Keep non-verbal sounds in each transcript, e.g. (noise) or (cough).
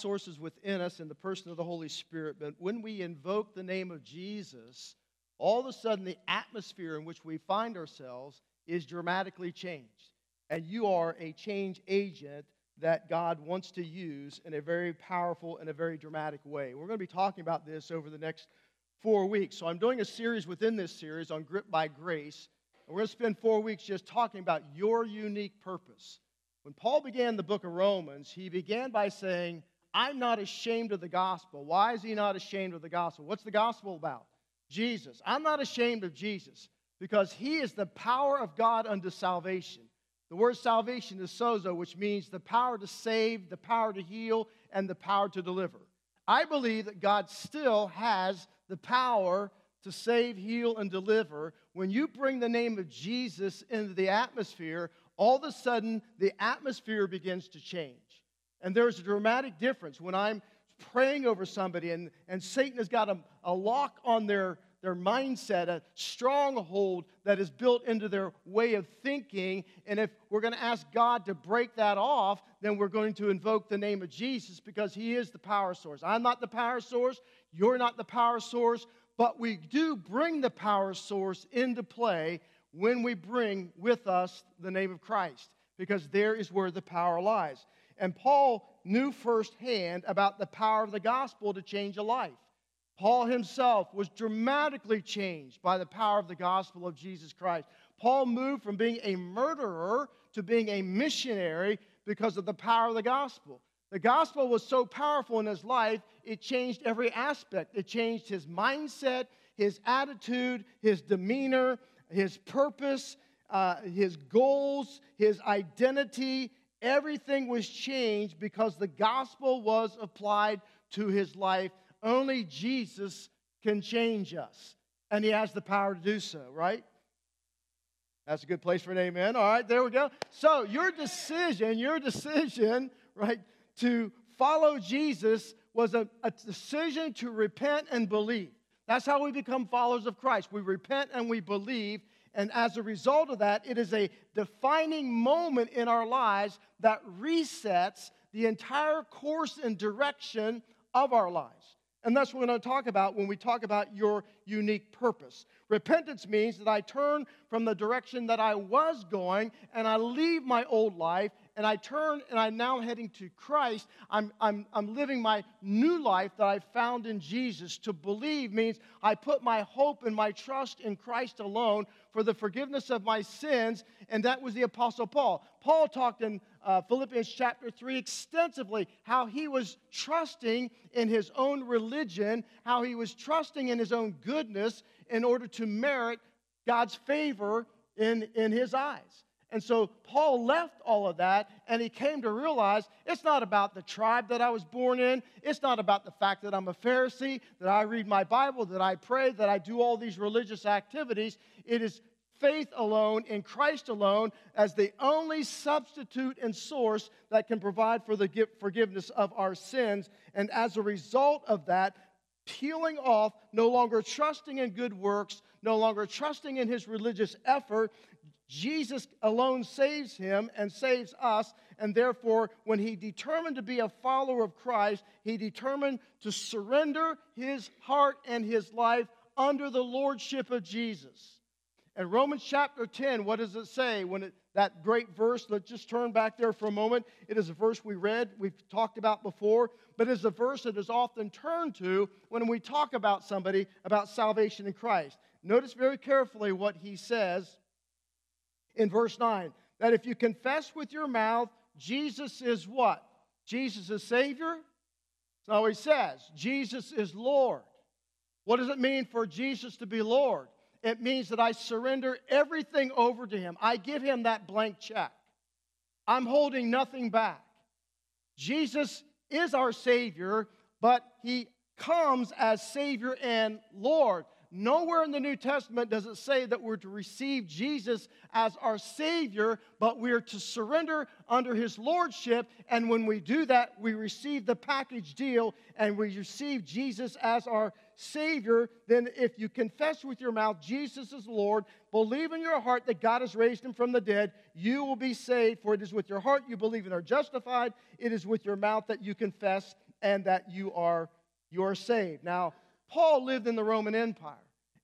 sources within us in the person of the Holy Spirit, but when we invoke the name of Jesus, all of a sudden the atmosphere in which we find ourselves is dramatically changed. And you are a change agent that God wants to use in a very powerful and a very dramatic way. We're going to be talking about this over the next four weeks. So I'm doing a series within this series on Grip by Grace. And we're going to spend four weeks just talking about your unique purpose. When Paul began the book of Romans, he began by saying, I'm not ashamed of the gospel. Why is he not ashamed of the gospel? What's the gospel about? Jesus. I'm not ashamed of Jesus because he is the power of God unto salvation. The word salvation is sozo, which means the power to save, the power to heal, and the power to deliver. I believe that God still has the power to save, heal, and deliver. When you bring the name of Jesus into the atmosphere, all of a sudden the atmosphere begins to change. And there's a dramatic difference when I'm praying over somebody and, and Satan has got a, a lock on their, their mindset, a stronghold that is built into their way of thinking. And if we're going to ask God to break that off, then we're going to invoke the name of Jesus because He is the power source. I'm not the power source, you're not the power source, but we do bring the power source into play when we bring with us the name of Christ because there is where the power lies. And Paul knew firsthand about the power of the gospel to change a life. Paul himself was dramatically changed by the power of the gospel of Jesus Christ. Paul moved from being a murderer to being a missionary because of the power of the gospel. The gospel was so powerful in his life, it changed every aspect. It changed his mindset, his attitude, his demeanor, his purpose, uh, his goals, his identity. Everything was changed because the gospel was applied to his life only Jesus can change us, and He has the power to do so, right? That's a good place for an amen. All right, there we go. So, your decision, your decision, right, to follow Jesus was a, a decision to repent and believe. That's how we become followers of Christ. We repent and we believe. And as a result of that, it is a defining moment in our lives that resets the entire course and direction of our lives. And that's what we're going to talk about when we talk about your unique purpose. Repentance means that I turn from the direction that I was going and I leave my old life and I turn and I'm now heading to Christ. I'm, I'm, I'm living my new life that I found in Jesus. To believe means I put my hope and my trust in Christ alone for the forgiveness of my sins, and that was the Apostle Paul. Paul talked in uh, Philippians chapter 3 extensively how he was trusting in his own religion, how he was trusting in his own goodness in order to merit God's favor in, in his eyes. And so Paul left all of that and he came to realize it's not about the tribe that I was born in. It's not about the fact that I'm a Pharisee, that I read my Bible, that I pray, that I do all these religious activities. It is faith alone in Christ alone as the only substitute and source that can provide for the forgiveness of our sins. And as a result of that, peeling off, no longer trusting in good works, no longer trusting in his religious effort, Jesus alone saves him and saves us. And therefore, when he determined to be a follower of Christ, he determined to surrender his heart and his life under the lordship of Jesus. In Romans chapter 10, what does it say? When it, that great verse, let's just turn back there for a moment. It is a verse we read, we've talked about before, but it's a verse that is often turned to when we talk about somebody about salvation in Christ. Notice very carefully what he says in verse 9 that if you confess with your mouth Jesus is what? Jesus is Savior? So he says. Jesus is Lord. What does it mean for Jesus to be Lord? it means that I surrender everything over to Him. I give Him that blank check. I'm holding nothing back. Jesus is our Savior, but He comes as Savior and Lord. Nowhere in the New Testament does it say that we're to receive Jesus as our Savior, but we're to surrender under His Lordship. And when we do that, we receive the package deal and we receive Jesus as our Savior. Then, if you confess with your mouth Jesus is Lord, believe in your heart that God has raised Him from the dead, you will be saved. For it is with your heart you believe and are justified, it is with your mouth that you confess and that you are you are saved. Now, Paul lived in the Roman Empire.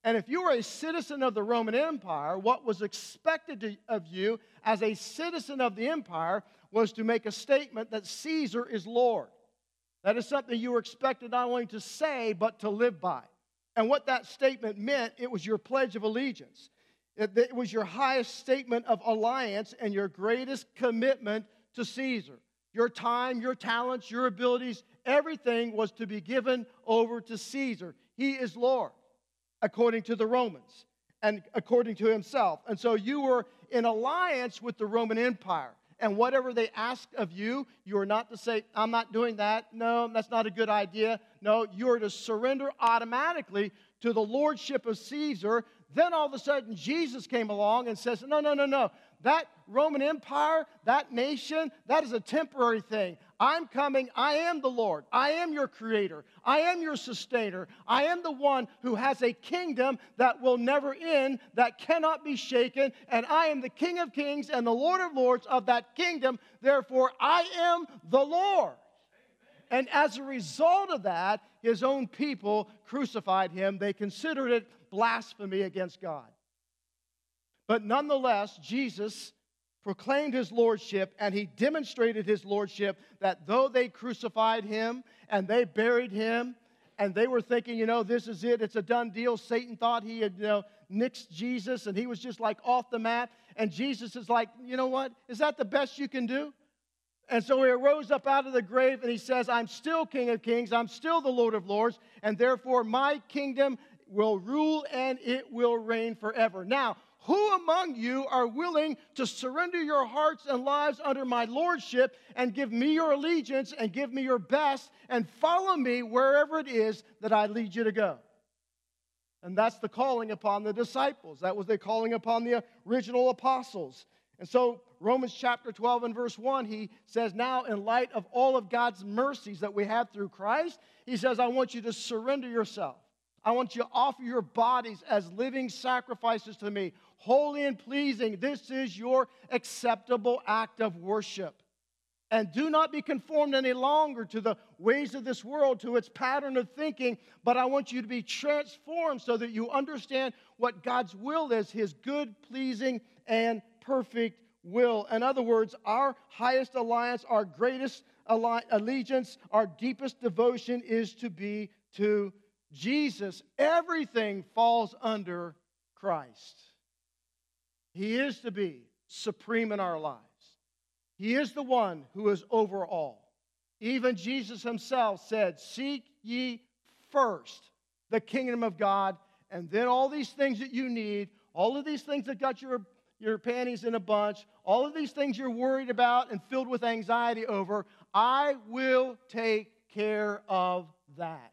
And if you were a citizen of the Roman Empire, what was expected to, of you as a citizen of the empire was to make a statement that Caesar is Lord. That is something you were expected not only to say, but to live by. And what that statement meant, it was your pledge of allegiance. It, it was your highest statement of alliance and your greatest commitment to Caesar. Your time, your talents, your abilities, everything was to be given over to Caesar. He is Lord, according to the Romans and according to himself. And so you were in alliance with the Roman Empire. And whatever they ask of you, you are not to say, I'm not doing that. No, that's not a good idea. No, you are to surrender automatically to the lordship of Caesar. Then all of a sudden, Jesus came along and says, No, no, no, no. That Roman Empire, that nation, that is a temporary thing. I'm coming. I am the Lord. I am your creator. I am your sustainer. I am the one who has a kingdom that will never end, that cannot be shaken. And I am the King of kings and the Lord of lords of that kingdom. Therefore, I am the Lord. And as a result of that, his own people crucified him. They considered it blasphemy against God. But nonetheless, Jesus proclaimed his lordship and he demonstrated his lordship that though they crucified him and they buried him and they were thinking, you know, this is it, it's a done deal. Satan thought he had, you know, nixed Jesus and he was just like off the map. And Jesus is like, you know what? Is that the best you can do? And so he arose up out of the grave and he says, I'm still King of Kings, I'm still the Lord of Lords, and therefore my kingdom will rule and it will reign forever. Now, who among you are willing to surrender your hearts and lives under my lordship and give me your allegiance and give me your best and follow me wherever it is that I lead you to go? And that's the calling upon the disciples. That was the calling upon the original apostles. And so, Romans chapter 12 and verse 1, he says, Now, in light of all of God's mercies that we have through Christ, he says, I want you to surrender yourself. I want you to offer your bodies as living sacrifices to me, holy and pleasing. This is your acceptable act of worship. And do not be conformed any longer to the ways of this world, to its pattern of thinking, but I want you to be transformed so that you understand what God's will is His good, pleasing, and perfect will. In other words, our highest alliance, our greatest allegiance, our deepest devotion is to be to Jesus, everything falls under Christ. He is to be supreme in our lives. He is the one who is over all. Even Jesus himself said, Seek ye first the kingdom of God, and then all these things that you need, all of these things that got your, your panties in a bunch, all of these things you're worried about and filled with anxiety over, I will take care of that.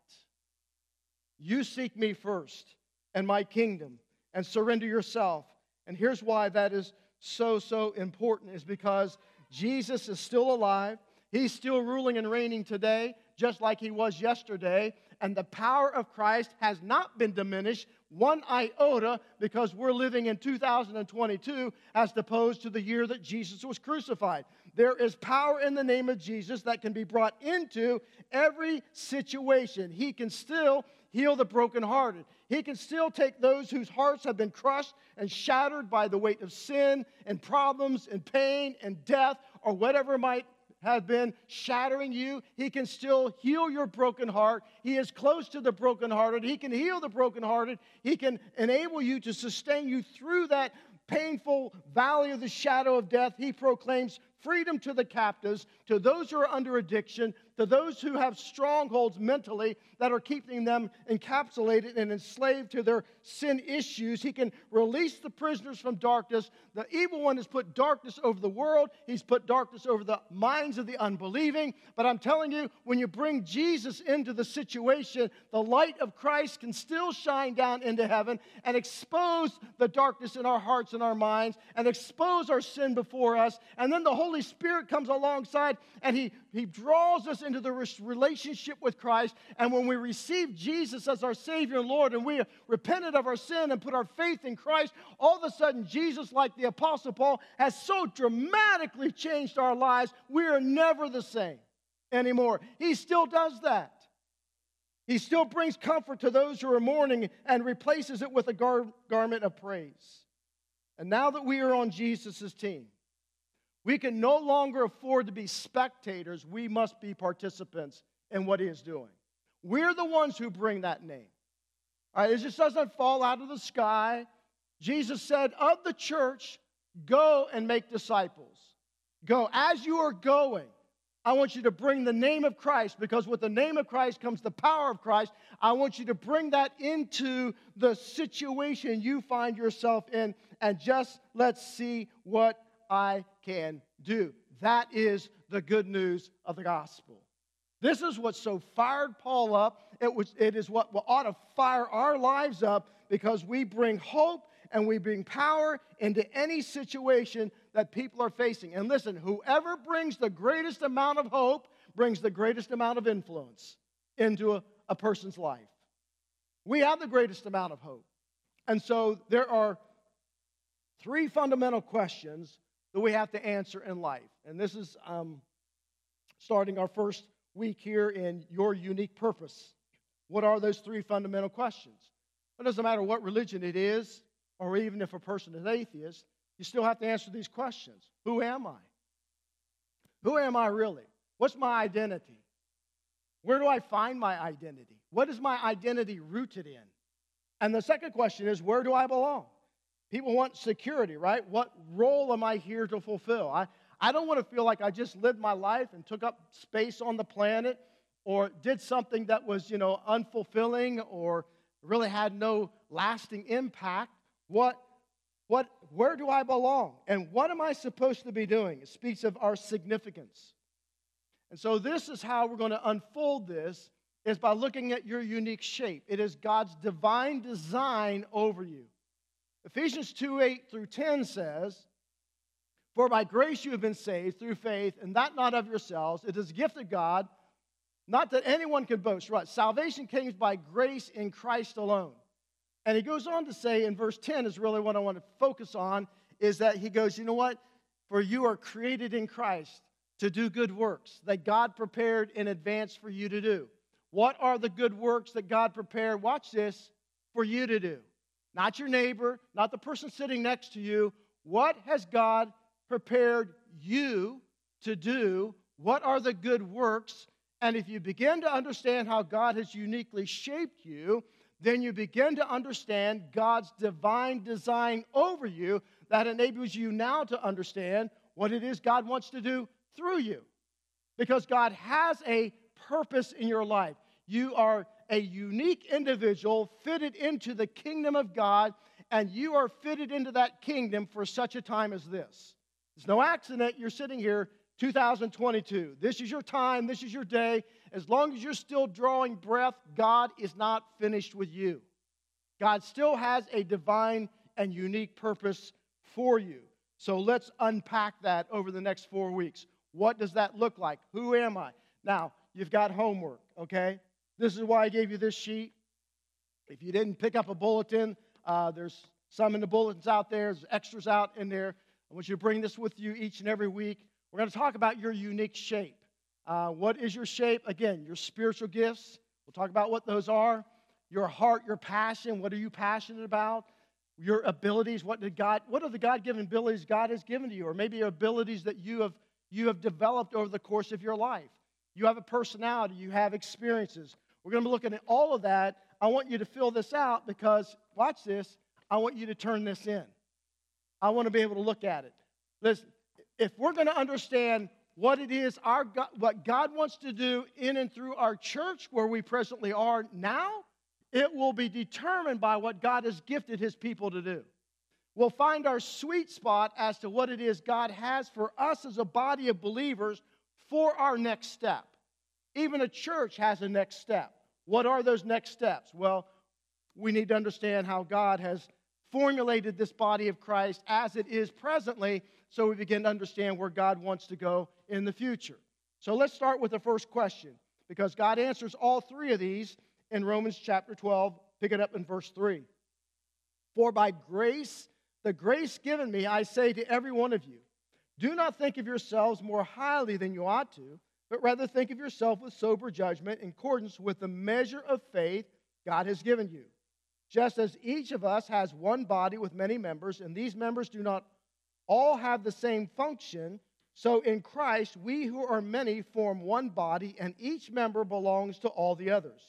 You seek me first and my kingdom and surrender yourself. And here's why that is so, so important is because Jesus is still alive. He's still ruling and reigning today, just like he was yesterday. And the power of Christ has not been diminished one iota because we're living in 2022 as opposed to the year that Jesus was crucified. There is power in the name of Jesus that can be brought into every situation. He can still heal the brokenhearted. He can still take those whose hearts have been crushed and shattered by the weight of sin and problems and pain and death or whatever might have been shattering you. He can still heal your broken heart. He is close to the brokenhearted. He can heal the brokenhearted. He can enable you to sustain you through that painful valley of the shadow of death. He proclaims freedom to the captives, to those who are under addiction, to those who have strongholds mentally that are keeping them encapsulated and enslaved to their sin issues. He can release the prisoners from darkness. The evil one has put darkness over the world, he's put darkness over the minds of the unbelieving. But I'm telling you, when you bring Jesus into the situation, the light of Christ can still shine down into heaven and expose the darkness in our hearts and our minds and expose our sin before us. And then the Holy Spirit comes alongside and he, he draws us into the relationship with Christ. And when we receive Jesus as our Savior and Lord and we repented of our sin and put our faith in Christ, all of a sudden, Jesus, like the Apostle Paul, has so dramatically changed our lives, we are never the same. anymore. He still does that. He still brings comfort to those who are mourning and replaces it with a gar- garment of praise. And now that we are on Jesus' team, we can no longer afford to be spectators. We must be participants in what he is doing. We're the ones who bring that name. All right, it just doesn't fall out of the sky. Jesus said, Of the church, go and make disciples. Go. As you are going, I want you to bring the name of Christ because with the name of Christ comes the power of Christ. I want you to bring that into the situation you find yourself in and just let's see what I can do. That is the good news of the gospel. This is what so fired Paul up. It, was, it is what ought to fire our lives up because we bring hope and we bring power into any situation that people are facing. And listen, whoever brings the greatest amount of hope brings the greatest amount of influence into a, a person's life. We have the greatest amount of hope. And so there are three fundamental questions that we have to answer in life. And this is um, starting our first week here in your unique purpose. What are those three fundamental questions? It doesn't matter what religion it is, or even if a person is an atheist, you still have to answer these questions Who am I? Who am I really? What's my identity? Where do I find my identity? What is my identity rooted in? And the second question is Where do I belong? People want security, right? What role am I here to fulfill? I, I don't want to feel like I just lived my life and took up space on the planet or did something that was, you know, unfulfilling or really had no lasting impact. What what, where do I belong? And what am I supposed to be doing? It speaks of our significance. And so this is how we're going to unfold this is by looking at your unique shape. It is God's divine design over you. Ephesians 2 8 through 10 says, For by grace you have been saved through faith, and that not of yourselves. It is a gift of God, not that anyone can boast. Right? Salvation came by grace in Christ alone. And he goes on to say in verse 10 is really what I want to focus on is that he goes, you know what? For you are created in Christ to do good works that God prepared in advance for you to do. What are the good works that God prepared? Watch this for you to do. Not your neighbor, not the person sitting next to you. What has God prepared you to do? What are the good works? And if you begin to understand how God has uniquely shaped you, then you begin to understand God's divine design over you that enables you now to understand what it is God wants to do through you. Because God has a purpose in your life. You are a unique individual fitted into the kingdom of God, and you are fitted into that kingdom for such a time as this. It's no accident you're sitting here 2022. This is your time, this is your day. As long as you're still drawing breath, God is not finished with you. God still has a divine and unique purpose for you. So let's unpack that over the next four weeks. What does that look like? Who am I? Now, you've got homework, okay? This is why I gave you this sheet. If you didn't pick up a bulletin, uh, there's some in the bulletins out there, there's extras out in there. I want you to bring this with you each and every week. We're going to talk about your unique shape. Uh, what is your shape? Again, your spiritual gifts. We'll talk about what those are. Your heart, your passion. What are you passionate about? Your abilities. What did God? What are the God-given abilities God has given to you, or maybe abilities that you have you have developed over the course of your life? You have a personality. You have experiences. We're going to be looking at all of that. I want you to fill this out because watch this. I want you to turn this in. I want to be able to look at it. Listen, if we're going to understand what it is our God, what God wants to do in and through our church where we presently are now, it will be determined by what God has gifted his people to do. We'll find our sweet spot as to what it is God has for us as a body of believers for our next step. Even a church has a next step. What are those next steps? Well, we need to understand how God has formulated this body of Christ as it is presently so we begin to understand where God wants to go in the future. So let's start with the first question because God answers all three of these in Romans chapter 12. Pick it up in verse 3. For by grace, the grace given me, I say to every one of you, do not think of yourselves more highly than you ought to, but rather think of yourself with sober judgment in accordance with the measure of faith God has given you. Just as each of us has one body with many members, and these members do not all have the same function, so in Christ, we who are many form one body, and each member belongs to all the others.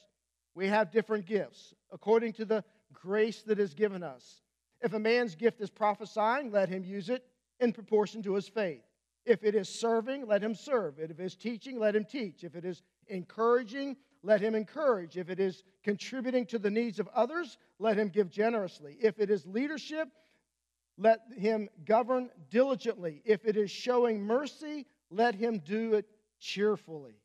We have different gifts according to the grace that is given us. If a man's gift is prophesying, let him use it in proportion to his faith. If it is serving, let him serve. If it is teaching, let him teach. If it is encouraging, let him encourage. If it is contributing to the needs of others, let him give generously. If it is leadership, let him govern diligently. If it is showing mercy, let him do it cheerfully.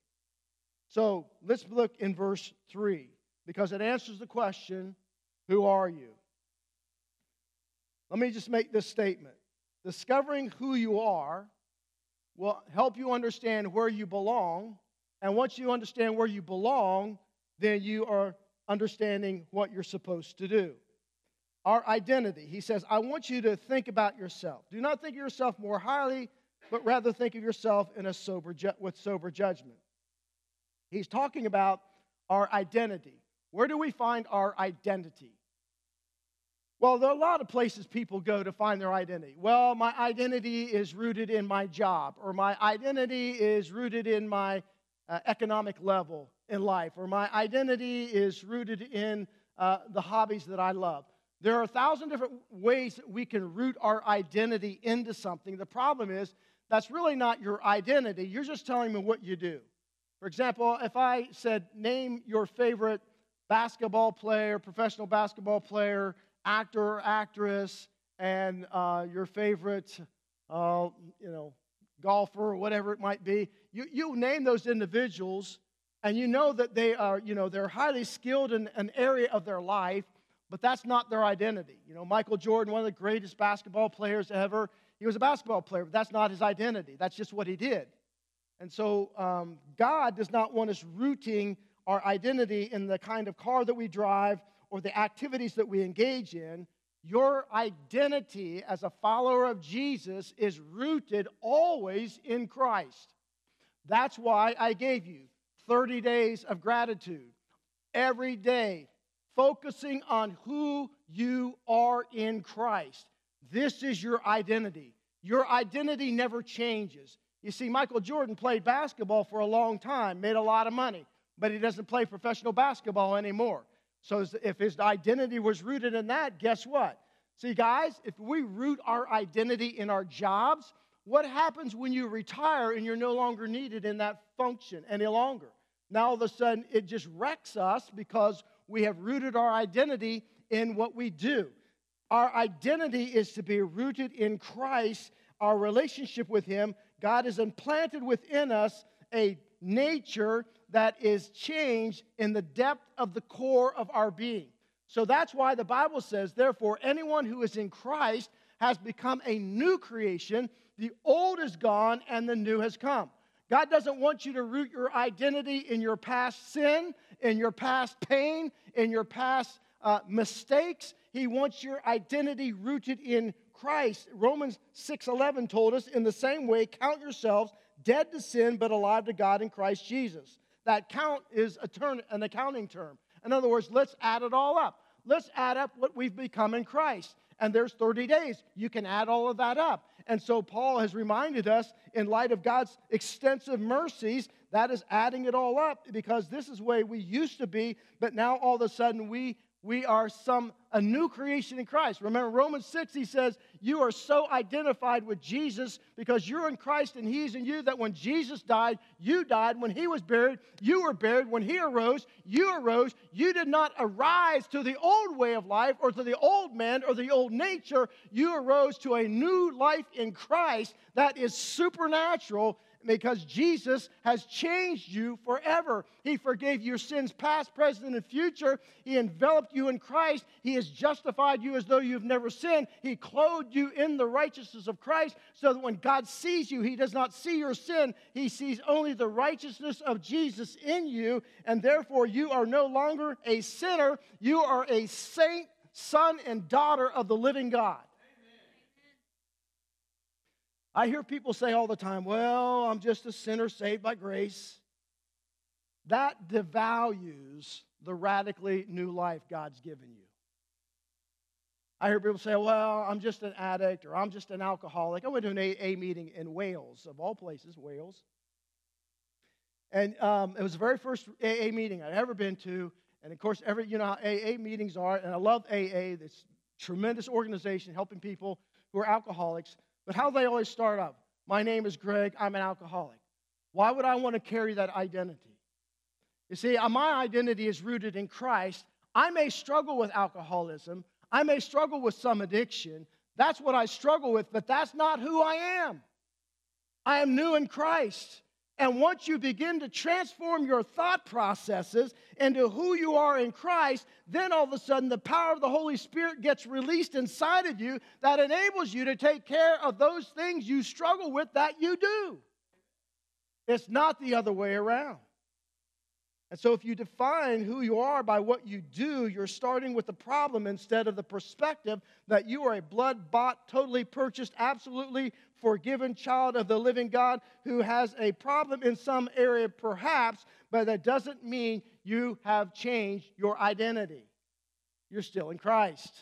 So let's look in verse 3 because it answers the question Who are you? Let me just make this statement. Discovering who you are will help you understand where you belong. And once you understand where you belong, then you are understanding what you're supposed to do. Our identity. He says, I want you to think about yourself. Do not think of yourself more highly, but rather think of yourself in a sober ju- with sober judgment. He's talking about our identity. Where do we find our identity? Well, there are a lot of places people go to find their identity. Well, my identity is rooted in my job, or my identity is rooted in my uh, economic level in life, or my identity is rooted in uh, the hobbies that I love. There are a thousand different ways that we can root our identity into something. The problem is that's really not your identity. You're just telling me what you do. For example, if I said, name your favorite basketball player, professional basketball player, actor or actress and uh, your favorite, uh, you know, golfer or whatever it might be. You, you name those individuals and you know that they are, you know, they're highly skilled in an area of their life, but that's not their identity. You know, Michael Jordan, one of the greatest basketball players ever, he was a basketball player, but that's not his identity. That's just what he did. And so um, God does not want us rooting our identity in the kind of car that we drive or the activities that we engage in, your identity as a follower of Jesus is rooted always in Christ. That's why I gave you 30 days of gratitude every day, focusing on who you are in Christ. This is your identity. Your identity never changes. You see, Michael Jordan played basketball for a long time, made a lot of money, but he doesn't play professional basketball anymore. So if his identity was rooted in that, guess what? See, guys, if we root our identity in our jobs, what happens when you retire and you're no longer needed in that function any longer? Now all of a sudden it just wrecks us because we have rooted our identity in what we do. Our identity is to be rooted in Christ, our relationship with Him. God has implanted within us a nature that is changed in the depth of the core of our being. So that's why the Bible says, therefore, anyone who is in Christ has become a new creation. The old is gone and the new has come. God doesn't want you to root your identity in your past sin, in your past pain, in your past uh, mistakes. He wants your identity rooted in Christ. Romans 6:11 told us in the same way count yourselves dead to sin but alive to God in Christ Jesus. That count is a term, an accounting term. In other words, let's add it all up. Let's add up what we've become in Christ. And there's 30 days. You can add all of that up. And so Paul has reminded us, in light of God's extensive mercies, that is adding it all up because this is the way we used to be, but now all of a sudden we we are some a new creation in Christ. Remember Romans 6 he says you are so identified with Jesus because you're in Christ and he's in you that when Jesus died, you died. When he was buried, you were buried. When he arose, you arose. You did not arise to the old way of life or to the old man or the old nature. You arose to a new life in Christ that is supernatural because Jesus has changed you forever. He forgave your sins past, present, and future. He enveloped you in Christ. He has justified you as though you've never sinned. He clothed you in the righteousness of Christ so that when God sees you, He does not see your sin. He sees only the righteousness of Jesus in you, and therefore you are no longer a sinner. You are a saint, son, and daughter of the living God. I hear people say all the time, well, I'm just a sinner saved by grace. That devalues the radically new life God's given you. I hear people say, well, I'm just an addict or I'm just an alcoholic. I went to an AA meeting in Wales, of all places, Wales. And um, it was the very first AA meeting I'd ever been to. And of course, every, you know how AA meetings are. And I love AA, this tremendous organization helping people who are alcoholics. But how they always start up My name is Greg, I'm an alcoholic. Why would I want to carry that identity? You see, uh, my identity is rooted in Christ. I may struggle with alcoholism, I may struggle with some addiction. That's what I struggle with, but that's not who I am. I am new in Christ. And once you begin to transform your thought processes into who you are in Christ, then all of a sudden the power of the Holy Spirit gets released inside of you that enables you to take care of those things you struggle with that you do. It's not the other way around. And so, if you define who you are by what you do, you're starting with the problem instead of the perspective that you are a blood bought, totally purchased, absolutely forgiven child of the living God who has a problem in some area, perhaps, but that doesn't mean you have changed your identity. You're still in Christ.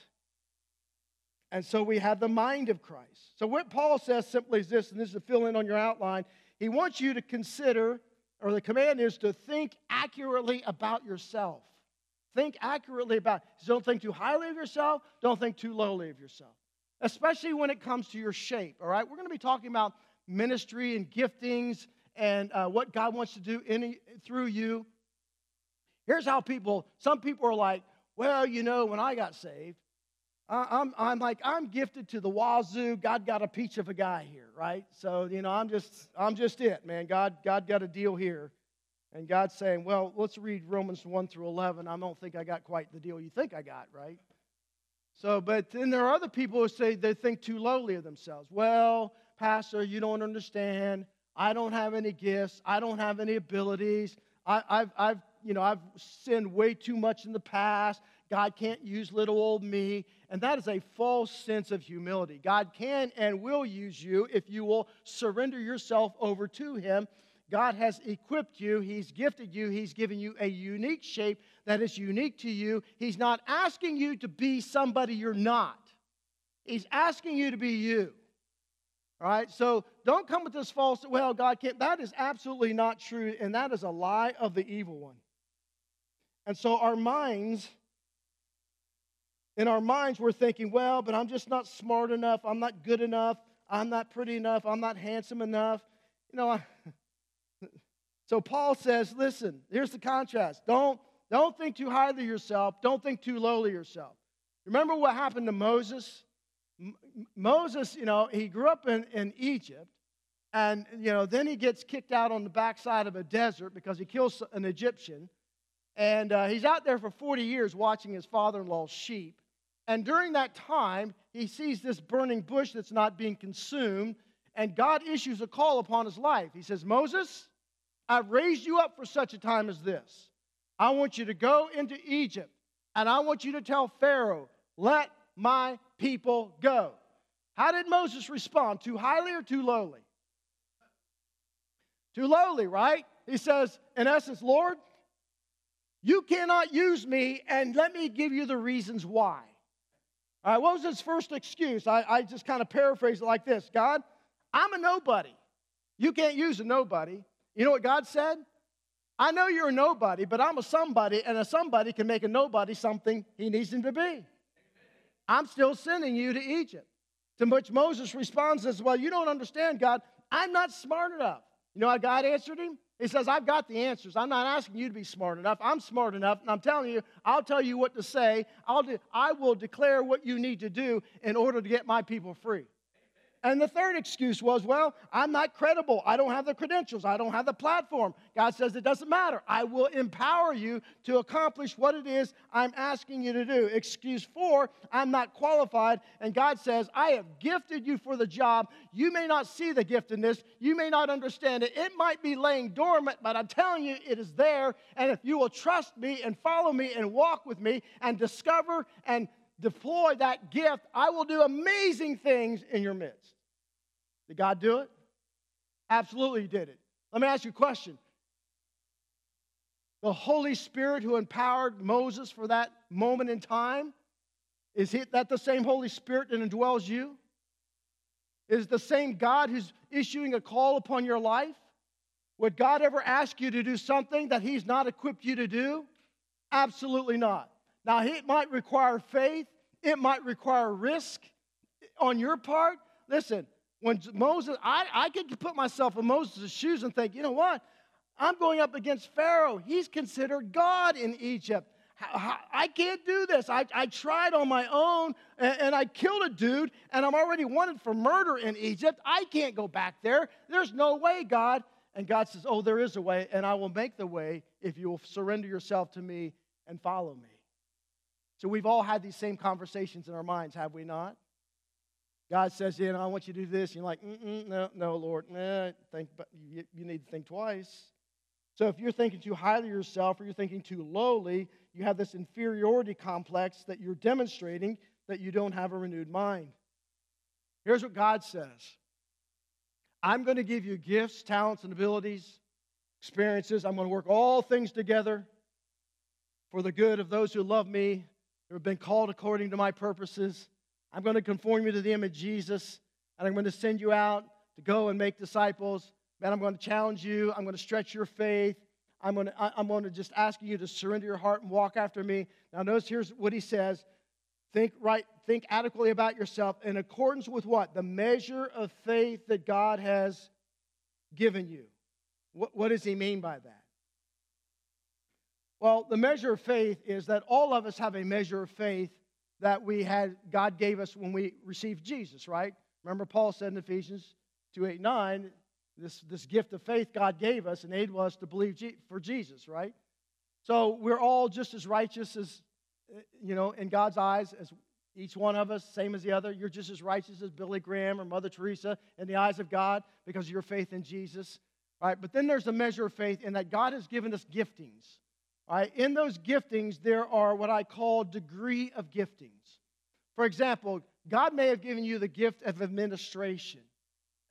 And so we have the mind of Christ. So, what Paul says simply is this, and this is a fill in on your outline. He wants you to consider or the command is to think accurately about yourself. Think accurately about. Don't think too highly of yourself. Don't think too lowly of yourself. Especially when it comes to your shape. All right, we're going to be talking about ministry and giftings and uh, what God wants to do in through you. Here's how people. Some people are like, well, you know, when I got saved, I'm, I'm like, I'm gifted to the wazoo. God got a peach of a guy here, right? So, you know, I'm just, I'm just it, man. God, God got a deal here. And God's saying, well, let's read Romans 1 through 11. I don't think I got quite the deal you think I got, right? So, but then there are other people who say they think too lowly of themselves. Well, Pastor, you don't understand. I don't have any gifts. I don't have any abilities. I, I've, I've, you know, I've sinned way too much in the past. God can't use little old me. And that is a false sense of humility. God can and will use you if you will surrender yourself over to Him. God has equipped you, He's gifted you, He's given you a unique shape that is unique to you. He's not asking you to be somebody you're not, He's asking you to be you. All right, so don't come with this false, well, God can't. That is absolutely not true, and that is a lie of the evil one. And so our minds in our minds, we're thinking, well, but I'm just not smart enough. I'm not good enough. I'm not pretty enough. I'm not handsome enough. You know, I, so Paul says, listen, here's the contrast. Don't, don't think too highly of yourself. Don't think too lowly of yourself. Remember what happened to Moses? M- Moses, you know, he grew up in, in Egypt. And, you know, then he gets kicked out on the backside of a desert because he kills an Egyptian. And uh, he's out there for 40 years watching his father in law's sheep. And during that time, he sees this burning bush that's not being consumed, and God issues a call upon his life. He says, Moses, I've raised you up for such a time as this. I want you to go into Egypt, and I want you to tell Pharaoh, let my people go. How did Moses respond? Too highly or too lowly? Too lowly, right? He says, in essence, Lord, you cannot use me, and let me give you the reasons why. All right, what was his first excuse? I, I just kind of paraphrase it like this God, I'm a nobody. You can't use a nobody. You know what God said? I know you're a nobody, but I'm a somebody, and a somebody can make a nobody something he needs him to be. I'm still sending you to Egypt. To which Moses responds as well, You don't understand, God. I'm not smart enough. You know how God answered him? He says, I've got the answers. I'm not asking you to be smart enough. I'm smart enough, and I'm telling you, I'll tell you what to say. I'll de- I will declare what you need to do in order to get my people free. And the third excuse was, well, I'm not credible. I don't have the credentials. I don't have the platform. God says it doesn't matter. I will empower you to accomplish what it is I'm asking you to do. Excuse four, I'm not qualified. And God says, I have gifted you for the job. You may not see the giftedness. You may not understand it. It might be laying dormant, but I'm telling you, it is there. And if you will trust me and follow me and walk with me and discover and deploy that gift, I will do amazing things in your midst. Did God do it? Absolutely, He did it. Let me ask you a question. The Holy Spirit who empowered Moses for that moment in time, is it that the same Holy Spirit that indwells you? Is the same God who's issuing a call upon your life? Would God ever ask you to do something that He's not equipped you to do? Absolutely not. Now, it might require faith, it might require risk on your part. Listen, when Moses, I, I could put myself in Moses' shoes and think, you know what? I'm going up against Pharaoh. He's considered God in Egypt. I can't do this. I, I tried on my own and, and, I killed a dude and I'm already wanted for murder in Egypt. I can't go back there. There's no way, God. And God says, Oh, there is a way, and I will make the way if you will surrender yourself to me and follow me. So we've all had these same conversations in our minds, have we not? God says, you know, I want you to do this. And you're like, no, no, Lord, nah, think, but you, you need to think twice. So if you're thinking too highly of yourself or you're thinking too lowly, you have this inferiority complex that you're demonstrating that you don't have a renewed mind. Here's what God says I'm going to give you gifts, talents, and abilities, experiences. I'm going to work all things together for the good of those who love me, who have been called according to my purposes. I'm going to conform you to the image of Jesus, and I'm going to send you out to go and make disciples. Man, I'm going to challenge you. I'm going to stretch your faith. I'm going, to, I'm going to just ask you to surrender your heart and walk after me. Now, notice here's what he says. Think right, think adequately about yourself in accordance with what? The measure of faith that God has given you. What, what does he mean by that? Well, the measure of faith is that all of us have a measure of faith that we had, God gave us when we received Jesus, right? Remember, Paul said in Ephesians 2 8 9, this, this gift of faith God gave us and enabled us to believe for Jesus, right? So we're all just as righteous as, eh, you know, in God's eyes as each one of us, same as the other. You're just as righteous as Billy Graham or Mother Teresa in the eyes of God because of your faith in Jesus, right? But then there's a measure of faith in that God has given us giftings. In those giftings, there are what I call degree of giftings. For example, God may have given you the gift of administration.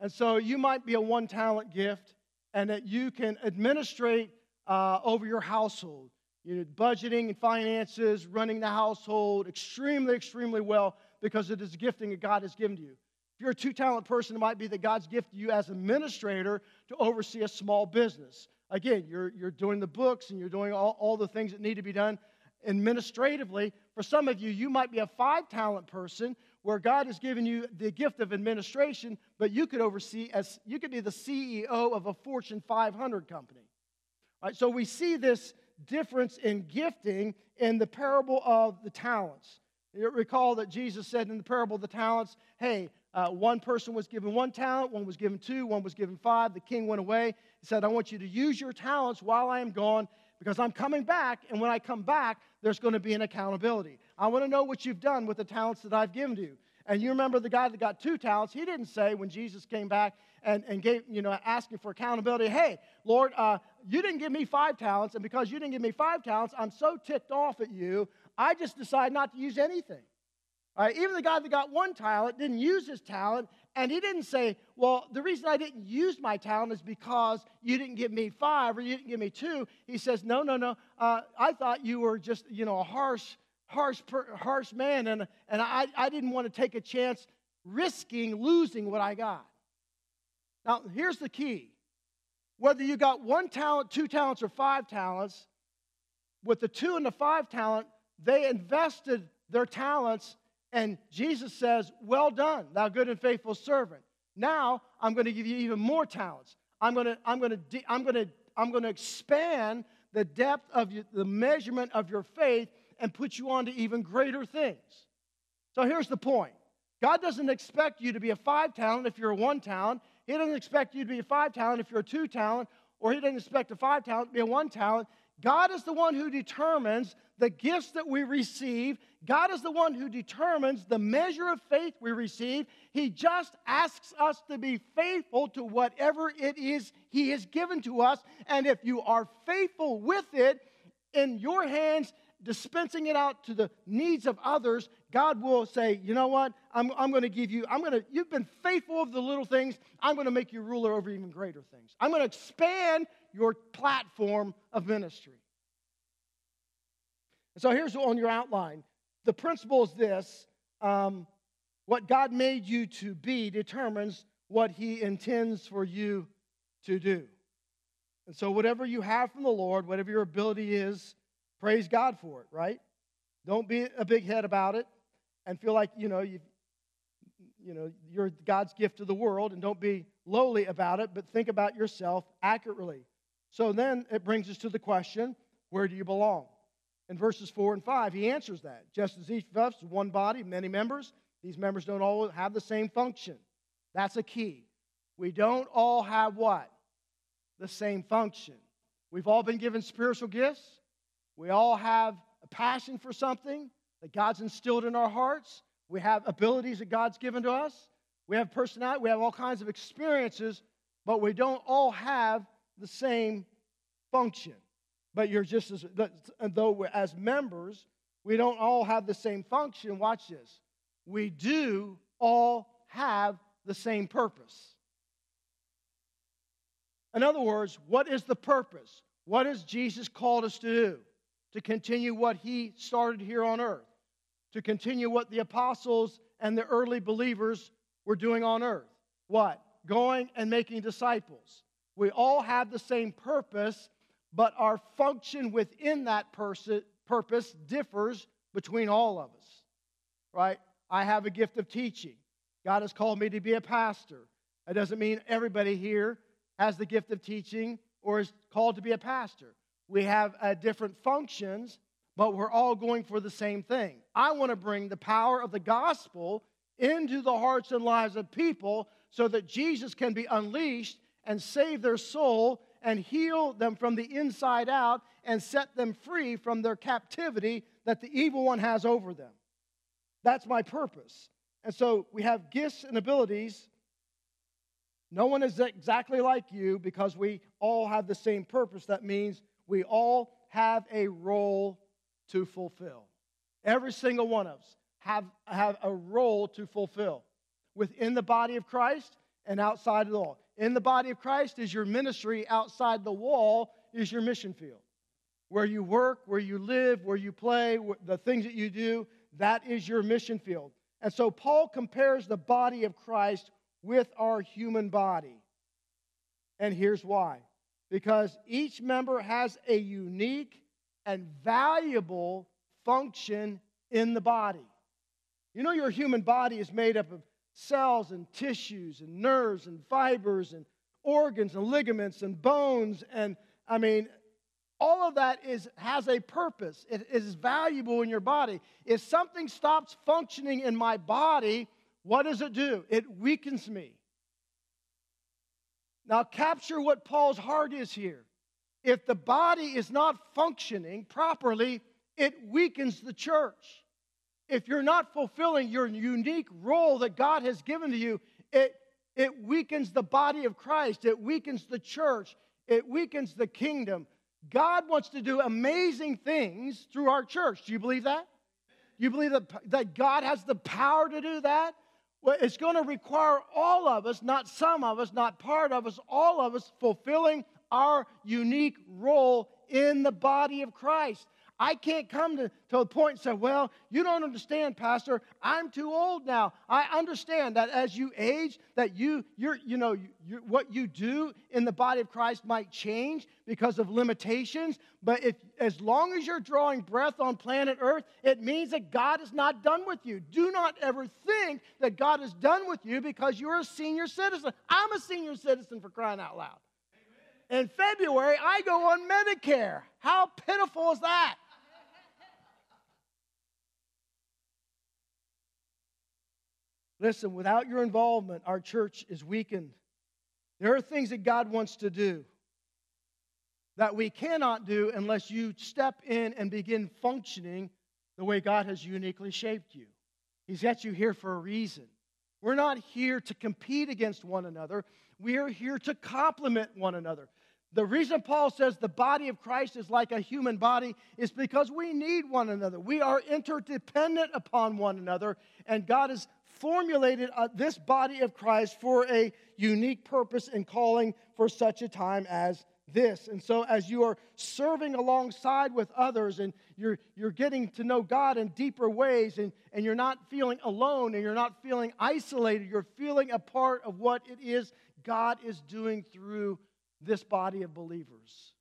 And so you might be a one talent gift, and that you can administrate uh, over your household. You know, budgeting and finances, running the household extremely, extremely well because it is a gifting that God has given to you. If you're a two talent person, it might be that God's gifted you as administrator to oversee a small business. Again, you're, you're doing the books and you're doing all, all the things that need to be done administratively. For some of you, you might be a five talent person where God has given you the gift of administration, but you could oversee as you could be the CEO of a Fortune 500 company. All right, so we see this difference in gifting in the parable of the talents. You recall that Jesus said in the parable of the talents, hey, uh, one person was given one talent, one was given two, one was given five. The king went away. He said, I want you to use your talents while I am gone because I'm coming back. And when I come back, there's going to be an accountability. I want to know what you've done with the talents that I've given you. And you remember the guy that got two talents, he didn't say when Jesus came back and, and gave, you know, asking for accountability, hey, Lord, uh, you didn't give me five talents, and because you didn't give me five talents, I'm so ticked off at you, I just decide not to use anything. Even the guy that got one talent didn't use his talent, and he didn't say, Well, the reason I didn't use my talent is because you didn't give me five or you didn't give me two. He says, No, no, no. Uh, I thought you were just, you know, a harsh, harsh, harsh man, and, and I, I didn't want to take a chance risking losing what I got. Now, here's the key whether you got one talent, two talents, or five talents, with the two and the five talent, they invested their talents and Jesus says, Well done, thou good and faithful servant. Now I'm going to give you even more talents. I'm going to, I'm going to, I'm going to, I'm going to expand the depth of you, the measurement of your faith and put you on to even greater things. So here's the point God doesn't expect you to be a five talent if you're a one talent. He doesn't expect you to be a five talent if you're a two talent, or He doesn't expect a five talent to be a one talent. God is the one who determines the gifts that we receive. God is the one who determines the measure of faith we receive. He just asks us to be faithful to whatever it is He has given to us. And if you are faithful with it in your hands, dispensing it out to the needs of others, God will say, you know what? I'm, I'm going to give you, I'm going to, you've been faithful of the little things. I'm going to make you ruler over even greater things. I'm going to expand your platform of ministry. And so here's on your outline. The principle is this um, what God made you to be determines what He intends for you to do. And so, whatever you have from the Lord, whatever your ability is, praise God for it, right? Don't be a big head about it and feel like, you know, you, you know, you're God's gift to the world and don't be lowly about it, but think about yourself accurately. So then it brings us to the question where do you belong? In verses 4 and 5, he answers that. Just as each of us is one body, many members, these members don't all have the same function. That's a key. We don't all have what? The same function. We've all been given spiritual gifts. We all have a passion for something that God's instilled in our hearts. We have abilities that God's given to us. We have personality. We have all kinds of experiences, but we don't all have the same function. But you're just as, though as members, we don't all have the same function. Watch this. We do all have the same purpose. In other words, what is the purpose? What has Jesus called us to do? To continue what he started here on earth, to continue what the apostles and the early believers were doing on earth. What? Going and making disciples. We all have the same purpose, but our function within that purpose differs between all of us. Right? I have a gift of teaching. God has called me to be a pastor. That doesn't mean everybody here has the gift of teaching or is called to be a pastor. We have uh, different functions, but we're all going for the same thing. I want to bring the power of the gospel into the hearts and lives of people so that Jesus can be unleashed and save their soul and heal them from the inside out and set them free from their captivity that the evil one has over them. That's my purpose. And so we have gifts and abilities. No one is exactly like you because we all have the same purpose. That means we all have a role to fulfill. Every single one of us have, have a role to fulfill within the body of Christ and outside of the wall. In the body of Christ is your ministry, outside the wall is your mission field. Where you work, where you live, where you play, the things that you do, that is your mission field. And so Paul compares the body of Christ with our human body. And here's why because each member has a unique and valuable function in the body. You know, your human body is made up of cells and tissues and nerves and fibers and organs and ligaments and bones and I mean all of that is, has a purpose. It is valuable in your body. If something stops functioning in my body, what does it do? It weakens me. Now, capture what Paul's heart is here. If the body is not functioning properly, it weakens the church. If you're not fulfilling your unique role that God has given to you, it, it weakens the body of Christ, it weakens the church, it weakens the kingdom. God wants to do amazing things through our church. Do you believe that? You believe that, that God has the power to do that? Well, it's going to require all of us, not some of us, not part of us, all of us fulfilling our unique role in the body of Christ. I can't come to, to a point and say, Well, you don't understand, Pastor. I'm too old now. I understand that as you age, that you, you're, you know, you, what you do in the body of Christ might change because of limitations. But if, as long as you're drawing breath on planet Earth, it means that God is not done with you. Do not ever think that God is done with you because you're a senior citizen. I'm a senior citizen for crying out loud. In February, I go on Medicare. How pitiful is that? Listen, without your involvement, our church is weakened. There are things that God wants to do that we cannot do unless you step in and begin functioning the way God has uniquely shaped you. He's got you here for a reason. We're not here to compete against one another, we are here to complement one another. The reason Paul says the body of Christ is like a human body is because we need one another. We are interdependent upon one another, and God has formulated uh, this body of Christ for a unique purpose and calling for such a time as this. And so, as you are serving alongside with others and you're, you're getting to know God in deeper ways, and, and you're not feeling alone and you're not feeling isolated, you're feeling a part of what it is God is doing through this body of believers.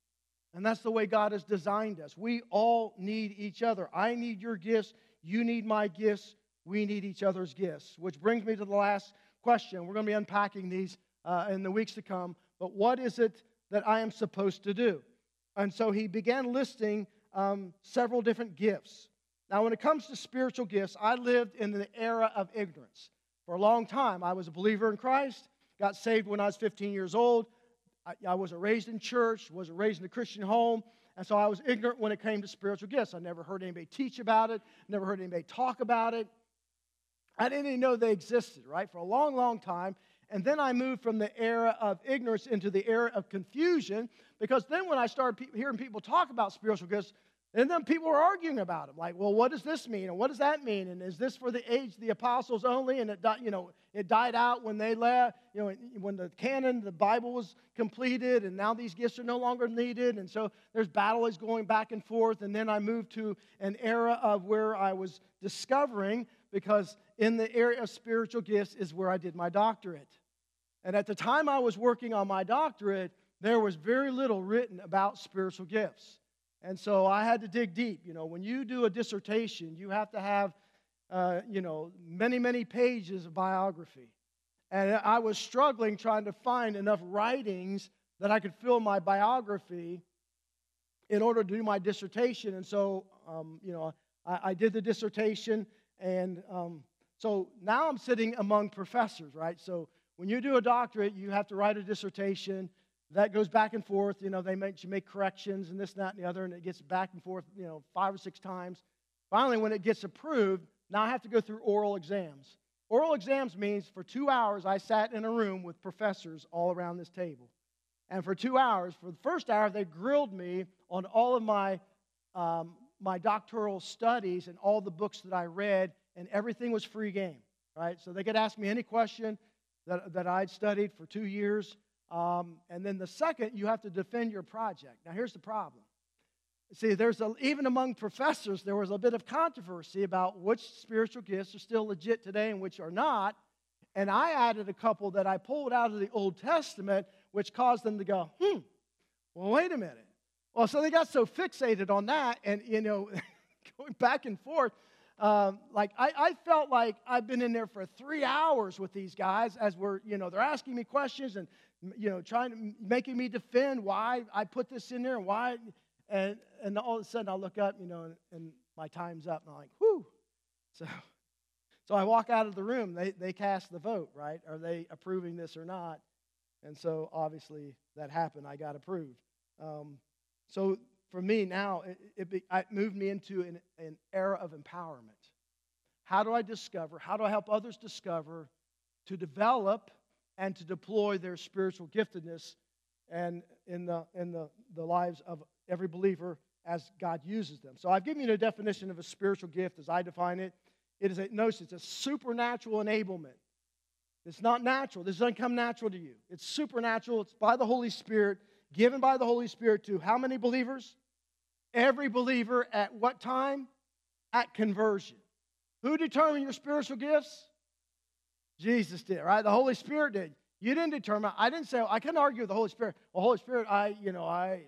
And that's the way God has designed us. We all need each other. I need your gifts. You need my gifts. We need each other's gifts. Which brings me to the last question. We're going to be unpacking these uh, in the weeks to come. But what is it that I am supposed to do? And so he began listing um, several different gifts. Now, when it comes to spiritual gifts, I lived in the era of ignorance. For a long time, I was a believer in Christ, got saved when I was 15 years old. I, I wasn't raised in church, wasn't raised in a Christian home, and so I was ignorant when it came to spiritual gifts. I never heard anybody teach about it, never heard anybody talk about it. I didn't even know they existed, right, for a long, long time. And then I moved from the era of ignorance into the era of confusion because then when I started pe- hearing people talk about spiritual gifts, and then people were arguing about them, like, well, what does this mean? And what does that mean? And is this for the age the apostles only? And it, di- you know, it died out when they left, you know, when the canon, the Bible was completed, and now these gifts are no longer needed. And so there's battles going back and forth. And then I moved to an era of where I was discovering, because in the area of spiritual gifts is where I did my doctorate. And at the time I was working on my doctorate, there was very little written about spiritual gifts. And so I had to dig deep. You know, when you do a dissertation, you have to have, uh, you know, many, many pages of biography. And I was struggling trying to find enough writings that I could fill my biography in order to do my dissertation. And so, um, you know, I, I, did the dissertation. And um, so now I'm sitting among professors, right? So when you do a doctorate, you have to write a dissertation that goes back and forth. You know, they make you make corrections and this, that, and the other, and it gets back and forth, you know, five or six times. Finally, when it gets approved, now I have to go through oral exams. Oral exams means for two hours I sat in a room with professors all around this table. And for two hours, for the first hour, they grilled me on all of my, um, my doctoral studies and all the books that I read, and everything was free game, right? So they could ask me any question that, that I'd studied for two years, um, and then the second, you have to defend your project. Now, here's the problem. See, there's a, even among professors, there was a bit of controversy about which spiritual gifts are still legit today and which are not. And I added a couple that I pulled out of the Old Testament, which caused them to go, hmm, well, wait a minute. Well, so they got so fixated on that, and, you know, (laughs) going back and forth. Um, like I, I, felt like I've been in there for three hours with these guys as we're, you know, they're asking me questions and you know, trying to making me defend why I put this in there and why. And, and all of a sudden I look up, you know, and, and my time's up. And I'm like, whew. So, (laughs) so I walk out of the room. They, they cast the vote, right? Are they approving this or not? And so obviously that happened. I got approved. Um, so for me now, it, it, be, it moved me into an, an era of empowerment. How do I discover? How do I help others discover to develop and to deploy their spiritual giftedness and in the, in the, the lives of every believer as God uses them. So I've given you a definition of a spiritual gift as I define it. It is a notice it's a supernatural enablement. It's not natural. This doesn't come natural to you. It's supernatural. It's by the Holy Spirit, given by the Holy Spirit to how many believers? Every believer at what time? At conversion. Who determined your spiritual gifts? Jesus did, right? The Holy Spirit did. You didn't determine. I didn't say, I couldn't argue with the Holy Spirit. Well, Holy Spirit, I, you know, I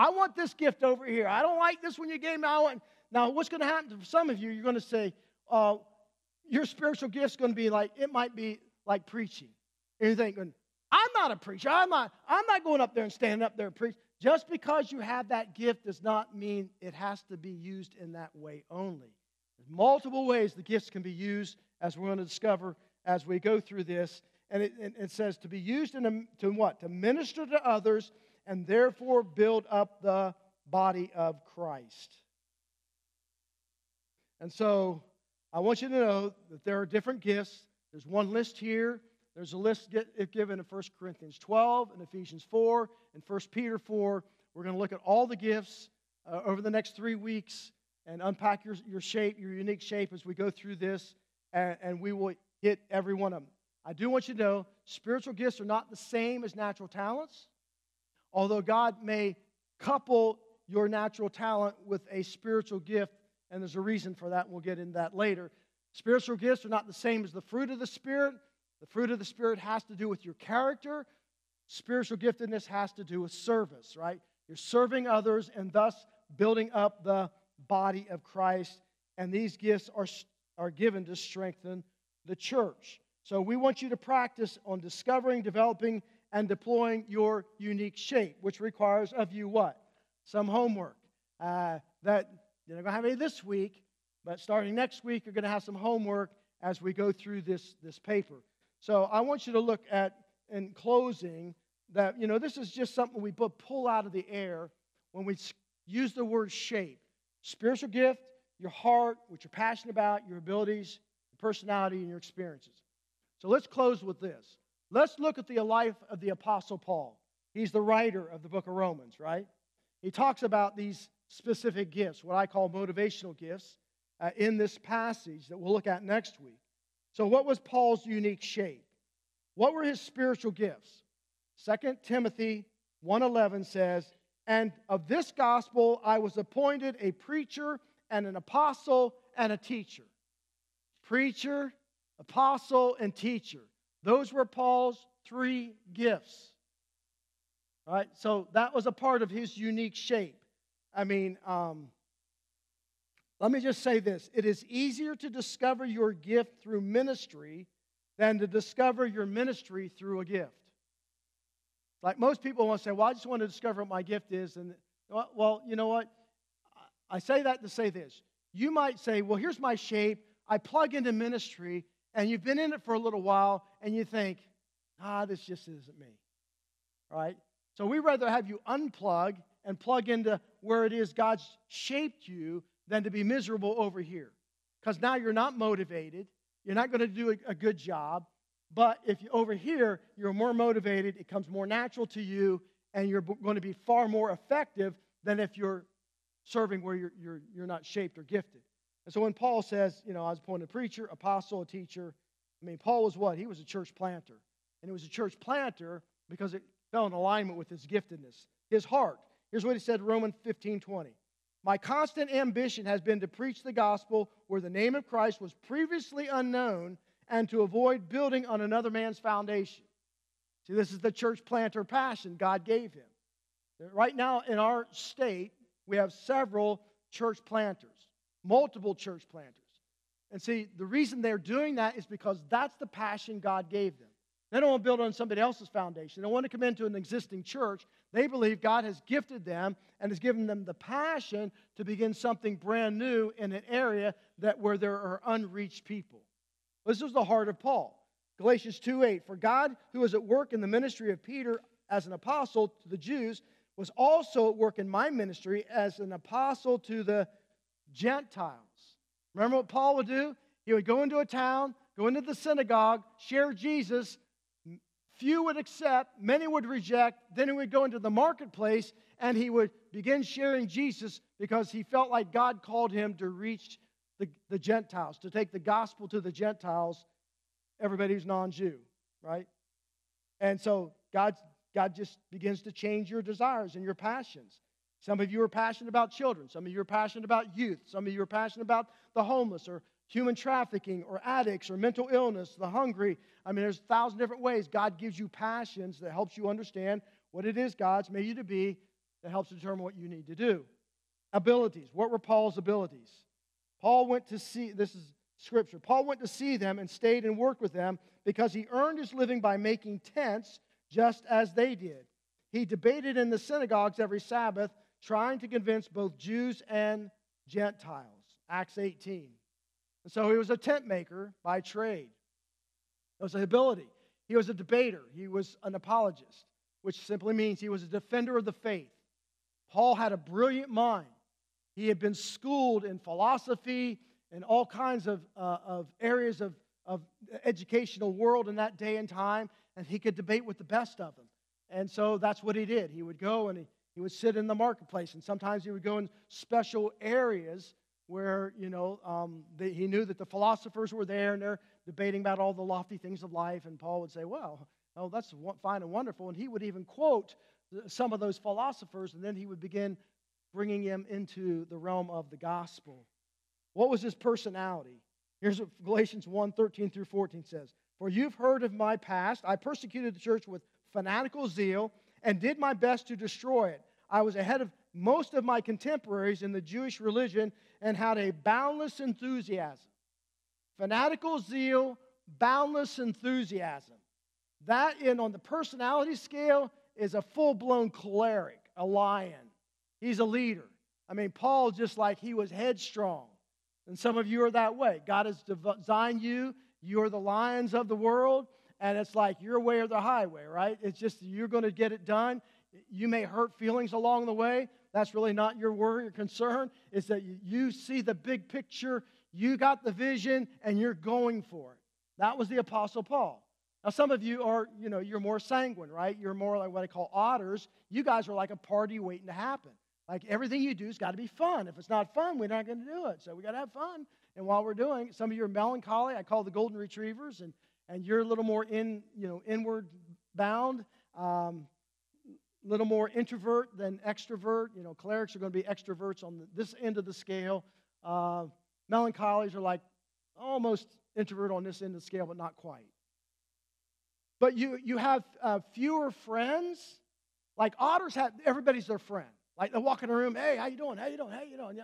I want this gift over here. I don't like this when you gave me. I want now what's going to happen to some of you, you're going to say, uh, your spiritual gift's going to be like, it might be like preaching. And you're thinking, I'm not a preacher. I'm not, I'm not going up there and standing up there and preach. Just because you have that gift does not mean it has to be used in that way only. There's multiple ways the gifts can be used as we're going to discover as we go through this. And it, it says to be used in a, to what? To minister to others and therefore build up the body of Christ. And so I want you to know that there are different gifts. There's one list here. There's a list given in 1 Corinthians 12 and Ephesians 4 and 1 Peter 4. We're going to look at all the gifts uh, over the next three weeks and unpack your, your shape, your unique shape as we go through this, and, and we will hit every one of them. I do want you to know spiritual gifts are not the same as natural talents, although God may couple your natural talent with a spiritual gift, and there's a reason for that, and we'll get into that later. Spiritual gifts are not the same as the fruit of the Spirit. The fruit of the Spirit has to do with your character. Spiritual giftedness has to do with service, right? You're serving others and thus building up the body of Christ. And these gifts are, are given to strengthen the church. So we want you to practice on discovering, developing, and deploying your unique shape, which requires of you what? Some homework. Uh, that you're not going to have any this week, but starting next week, you're going to have some homework as we go through this, this paper. So I want you to look at, in closing, that, you know, this is just something we pull out of the air when we use the word shape. Spiritual gift, your heart, what you're passionate about, your abilities, your personality, and your experiences. So let's close with this. Let's look at the life of the Apostle Paul. He's the writer of the book of Romans, right? He talks about these specific gifts, what I call motivational gifts, uh, in this passage that we'll look at next week. So, what was Paul's unique shape? What were his spiritual gifts? 2 Timothy 1:11 says, "And of this gospel I was appointed a preacher and an apostle and a teacher." Preacher, apostle, and teacher. Those were Paul's three gifts. Right, so that was a part of his unique shape. I mean, um, let me just say this it is easier to discover your gift through ministry than to discover your ministry through a gift. Like most people want to say, Well, I just want to discover what my gift is. And, well, you know what? I say that to say this. You might say, Well, here's my shape. I plug into ministry, and you've been in it for a little while, and you think, Ah, this just isn't me. Right? So we'd rather have you unplug and plug into where it is God's shaped you than to be miserable over here. Because now you're not motivated. You're not going to do a, a good job. But if you, over here, you're more motivated, it comes more natural to you, and you're going to be far more effective than if you're serving where you're, you're, you're not shaped or gifted. And so when Paul says, you know, I was appointed preacher, apostle, a teacher, I mean, Paul was what? He was a church planter. And he was a church planter because it fell in alignment with his giftedness, his heart. Here's what he said, Romans 15 20. My constant ambition has been to preach the gospel where the name of Christ was previously unknown and to avoid building on another man's foundation. See, this is the church planter passion God gave him. Right now in our state, we have several church planters, multiple church planters. And see, the reason they're doing that is because that's the passion God gave them. They don't want to build on somebody else's foundation. They don't want to come into an existing church. They believe God has gifted them and has given them the passion to begin something brand new in an area that where there are unreached people. This is the heart of Paul. Galatians 2:8 For God who was at work in the ministry of Peter as an apostle to the Jews was also at work in my ministry as an apostle to the Gentiles. Remember what Paul would do? He would go into a town, go into the synagogue, share Jesus, Few would accept, many would reject. Then he would go into the marketplace and he would begin sharing Jesus because he felt like God called him to reach the, the Gentiles, to take the gospel to the Gentiles, everybody who's non Jew, right? And so God, God just begins to change your desires and your passions. Some of you are passionate about children. Some of you are passionate about youth. Some of you are passionate about the homeless or human trafficking or addicts or mental illness, the hungry. I mean, there's a thousand different ways God gives you passions that helps you understand what it is God's made you to be that helps determine what you need to do. Abilities. What were Paul's abilities? Paul went to see, this is scripture. Paul went to see them and stayed and worked with them because he earned his living by making tents just as they did. He debated in the synagogues every Sabbath, trying to convince both Jews and Gentiles. Acts 18. And so he was a tent maker by trade. It was an ability. He was a debater. He was an apologist, which simply means he was a defender of the faith. Paul had a brilliant mind. He had been schooled in philosophy and all kinds of, uh, of areas of, of educational world in that day and time, and he could debate with the best of them. And so that's what he did. He would go and he, he would sit in the marketplace, and sometimes he would go in special areas where, you know, um, he knew that the philosophers were there and they're debating about all the lofty things of life. And Paul would say, Well, oh, that's fine and wonderful. And he would even quote some of those philosophers, and then he would begin bringing him into the realm of the gospel. What was his personality? Here's what Galatians 1 13 through 14 says For you've heard of my past. I persecuted the church with fanatical zeal and did my best to destroy it. I was ahead of most of my contemporaries in the Jewish religion and had a boundless enthusiasm. Fanatical zeal, boundless enthusiasm. That, in on the personality scale, is a full blown choleric, a lion. He's a leader. I mean, Paul, just like he was headstrong. And some of you are that way. God has designed you. You are the lions of the world. And it's like your way or the highway, right? It's just you're going to get it done. You may hurt feelings along the way. That's really not your worry or concern. It's that you see the big picture, you got the vision, and you're going for it. That was the Apostle Paul. Now, some of you are, you know, you're more sanguine, right? You're more like what I call otters. You guys are like a party waiting to happen. Like everything you do has got to be fun. If it's not fun, we're not going to do it. So we got to have fun. And while we're doing, some of you are melancholy. I call the golden retrievers, and and you're a little more in, you know, inward bound. Um, a little more introvert than extrovert. You know, cholerics are going to be extroverts on the, this end of the scale. Uh, melancholies are like almost introvert on this end of the scale, but not quite. But you, you have uh, fewer friends. Like otters have, everybody's their friend. Like they walk in a room, hey, how you doing? How you doing? How you doing?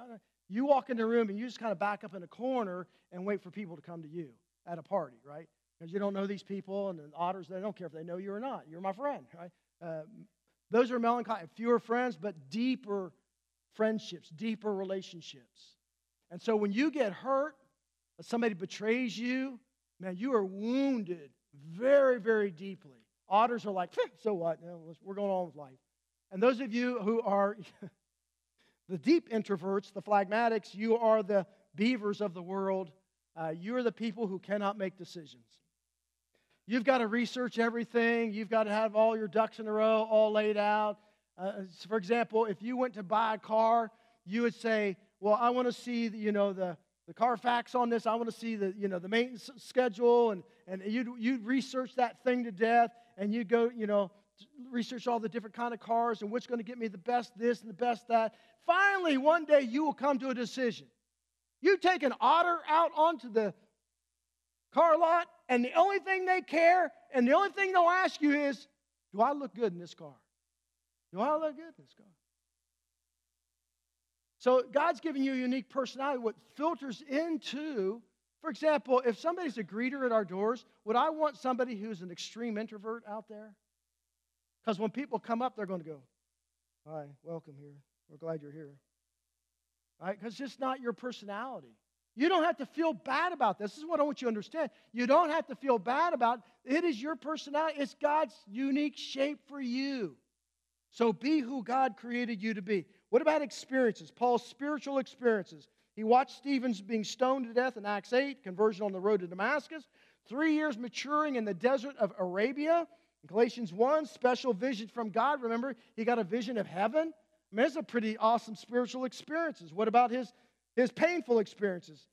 You walk in the room and you just kind of back up in a corner and wait for people to come to you at a party, right? Because you don't know these people, and the otters, they don't care if they know you or not. You're my friend, right? Uh, those are melancholy, fewer friends, but deeper friendships, deeper relationships. And so when you get hurt, somebody betrays you, man, you are wounded very, very deeply. Otters are like, so what? we're going on with life. And those of you who are (laughs) the deep introverts, the phlegmatics, you are the beavers of the world. Uh, you are the people who cannot make decisions. You've got to research everything. You've got to have all your ducks in a row, all laid out. Uh, for example, if you went to buy a car, you would say, "Well, I want to see, the, you know, the the Carfax on this. I want to see the, you know, the maintenance schedule, and and you'd you'd research that thing to death, and you go, you know, research all the different kind of cars and what's going to get me the best this and the best that. Finally, one day you will come to a decision. You take an otter out onto the car lot, and the only thing they care and the only thing they'll ask you is, Do I look good in this car? Do I look good in this car? So God's giving you a unique personality. What filters into, for example, if somebody's a greeter at our doors, would I want somebody who's an extreme introvert out there? Because when people come up, they're going to go, Hi, welcome here. We're glad you're here. Right? Because it's just not your personality. You don't have to feel bad about this. This is what I want you to understand. You don't have to feel bad about it. It is your personality. It's God's unique shape for you. So be who God created you to be. What about experiences? Paul's spiritual experiences. He watched Stephen's being stoned to death in Acts 8, conversion on the road to Damascus, three years maturing in the desert of Arabia. In Galatians 1, special vision from God. Remember, he got a vision of heaven. I mean, it's a pretty awesome spiritual experiences. What about his his painful experiences.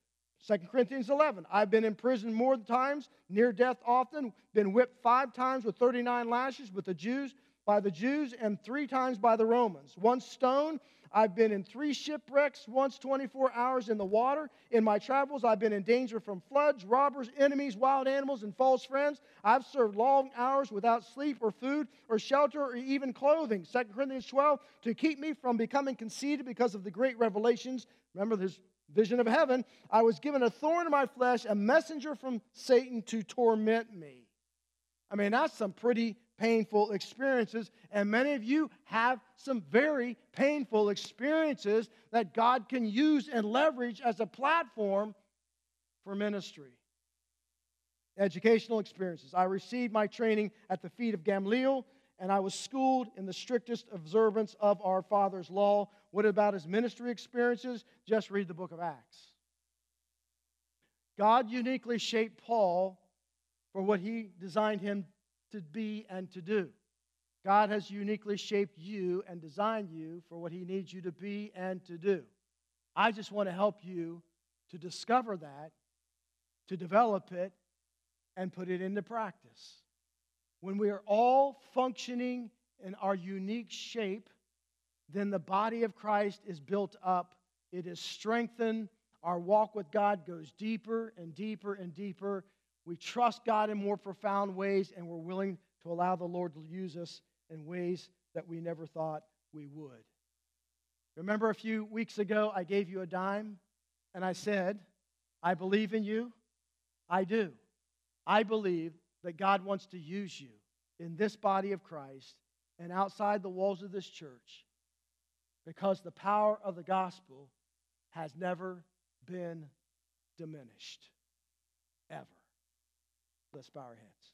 2 Corinthians 11. I've been in prison more times, near death often, been whipped five times with 39 lashes with the Jews, by the Jews, and three times by the Romans. Once stoned, I've been in three shipwrecks, once 24 hours in the water. In my travels, I've been in danger from floods, robbers, enemies, wild animals, and false friends. I've served long hours without sleep or food or shelter or even clothing. 2 Corinthians 12, to keep me from becoming conceited because of the great revelations. Remember this vision of heaven. I was given a thorn in my flesh, a messenger from Satan to torment me. I mean, that's some pretty painful experiences. And many of you have some very painful experiences that God can use and leverage as a platform for ministry. Educational experiences. I received my training at the feet of Gamaliel, and I was schooled in the strictest observance of our Father's law. What about his ministry experiences? Just read the book of Acts. God uniquely shaped Paul for what he designed him to be and to do. God has uniquely shaped you and designed you for what he needs you to be and to do. I just want to help you to discover that, to develop it, and put it into practice. When we are all functioning in our unique shape, then the body of Christ is built up, it is strengthened. Our walk with God goes deeper and deeper and deeper. We trust God in more profound ways, and we're willing to allow the Lord to use us in ways that we never thought we would. Remember a few weeks ago, I gave you a dime and I said, I believe in you. I do. I believe that God wants to use you in this body of Christ and outside the walls of this church because the power of the gospel has never been diminished. Let's bow our heads.